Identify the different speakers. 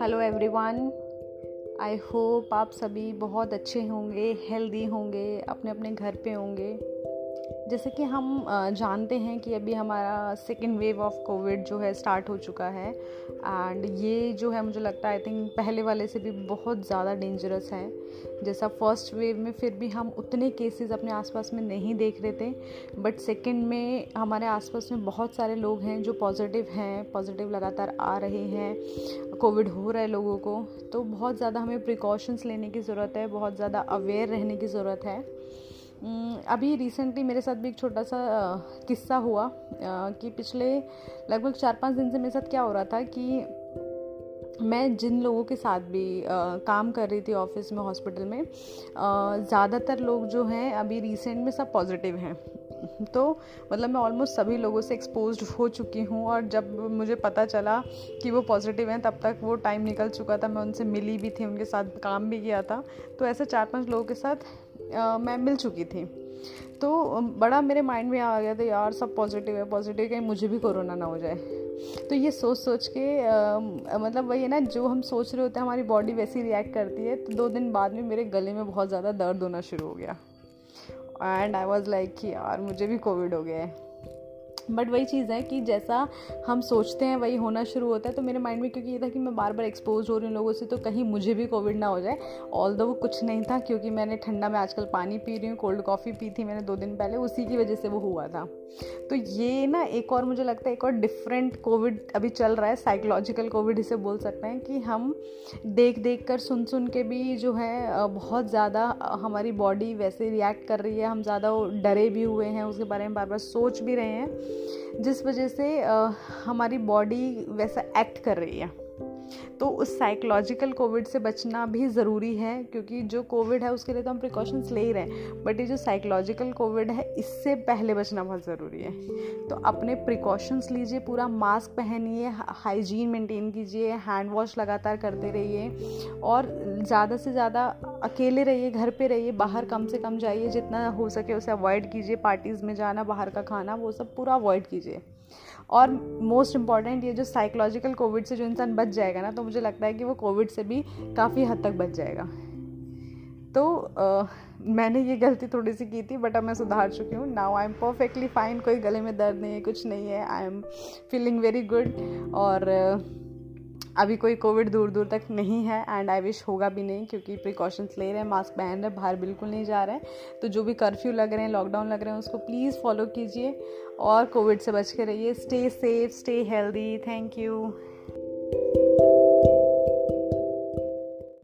Speaker 1: Hello everyone I hope आप सभी बहुत अच्छे होंगे हेल्दी होंगे अपने अपने घर पे होंगे। जैसे कि हम जानते हैं कि अभी हमारा सेकेंड वेव ऑफ़ कोविड जो है स्टार्ट हो चुका है। एंड ये जो है मुझे लगता है आई थिंक पहले वाले से भी बहुत ज़्यादा डेंजरस है। जैसा फ़र्स्ट वेव में फिर भी हम उतने केसेस अपने आसपास में नहीं देख रहे थे बट सेकेंड में हमारे आसपास में बहुत सारे लोग हैं जो पॉजिटिव हैं पॉजिटिव लगातार आ रहे हैं। कोविड हो रहा है लोगों को तो बहुत ज़्यादा हमें प्रिकॉशंस लेने की ज़रूरत है, बहुत ज़्यादा अवेयर रहने की ज़रूरत है। अभी रिसेंटली मेरे साथ भी एक छोटा सा किस्सा हुआ कि पिछले लगभग चार पाँच दिन से मेरे साथ क्या हो रहा था कि मैं जिन लोगों के साथ भी आ, काम कर रही थी ऑफ़िस में हॉस्पिटल में ज़्यादातर लोग जो हैं अभी रिसेंट में सब पॉजिटिव हैं। तो मतलब मैं ऑलमोस्ट सभी लोगों से एक्सपोज हो चुकी हूँ और जब मुझे पता चला कि वो पॉजिटिव हैं तब तक वो टाइम निकल चुका था मैं उनसे मिली भी थी उनके साथ काम भी किया था। तो ऐसे चार पाँच लोगों के साथ आ, मैं मिल चुकी थी। तो बड़ा मेरे माइंड में आ गया था यार सब पॉजिटिव है पॉजिटिव कहीं मुझे भी कोरोना ना हो जाए। तो ये सोच सोच के आ, मतलब वही है ना जो हम सोच रहे होते हैं हमारी बॉडी वैसी रिएक्ट करती है तो दो दिन बाद में मेरे गले में बहुत ज़्यादा दर्द होना शुरू हो गया। एंड आई वॉज़ लाइक कि यार मुझे भी कोविड हो गया है। बट वही चीज़ है कि जैसा हम सोचते हैं, वही होना शुरू होता है। तो मेरे माइंड में क्योंकि ये था कि मैं बार बार एक्सपोज हो रही हूँ लोगों से तो कहीं मुझे भी कोविड ना हो जाए। ऑल दो वो कुछ नहीं था, क्योंकि मैंने ठंडा में आजकल पानी पी रही हूँ कोल्ड कॉफ़ी पी थी मैंने दो दिन पहले, उसी की वजह से वो हुआ था। तो ये ना एक और मुझे लगता है, एक और डिफरेंट कोविड अभी चल रहा है साइकोलॉजिकल कोविड इसे बोल सकते हैं कि हम देख देख कर सुन सुन के भी जो है बहुत ज़्यादा हमारी बॉडी वैसे रिएक्ट कर रही है, हम ज़्यादा डरे भी हुए हैं, उसके बारे में बार बार सोच भी रहे हैं। जिस वजह से हमारी बॉडी वैसा एक्ट कर रही है। तो उस साइकोलॉजिकल कोविड से बचना भी ज़रूरी है, क्योंकि जो कोविड है, उसके लिए तो हम प्रिकॉशंस ले ही रहे हैं। बट ये जो साइकोलॉजिकल कोविड है, इससे पहले बचना बहुत ज़रूरी है। तो अपने प्रिकॉशंस लीजिए, पूरा मास्क पहनिए हाइजीन मेंटेन कीजिए हैंड वॉश लगातार करते रहिए, और ज़्यादा से ज़्यादा अकेले रहिए, घर पे रहिए, बाहर कम से कम जाइए, जितना हो सके उसे अवॉइड कीजिए पार्टीज़ में जाना, बाहर का खाना, वो सब पूरा अवॉइड कीजिए। और मोस्ट इंपॉर्टेंट ये जो साइकोलॉजिकल कोविड से जो इंसान बच जाएगा ना तो मुझे लगता है कि वो कोविड से भी काफ़ी हद तक बच जाएगा। तो आ, मैंने ये गलती थोड़ी सी की थी बट अब मैं सुधार चुकी हूँ। Now I am perfectly fine कोई गले में दर्द नहीं है कुछ नहीं है। I am feeling very good और अभी कोई कोविड दूर दूर तक नहीं है एंड आई विश होगा भी नहीं क्योंकि प्रिकॉशंस ले रहे हैं मास्क पहन रहे हैं, बाहर बिल्कुल नहीं जा रहे हैं। तो जो भी कर्फ्यू लग रहे हैं लॉकडाउन लग रहे हैं, उसको प्लीज़ फॉलो कीजिए और कोविड से बच के रहिए। Stay safe stay healthy thank you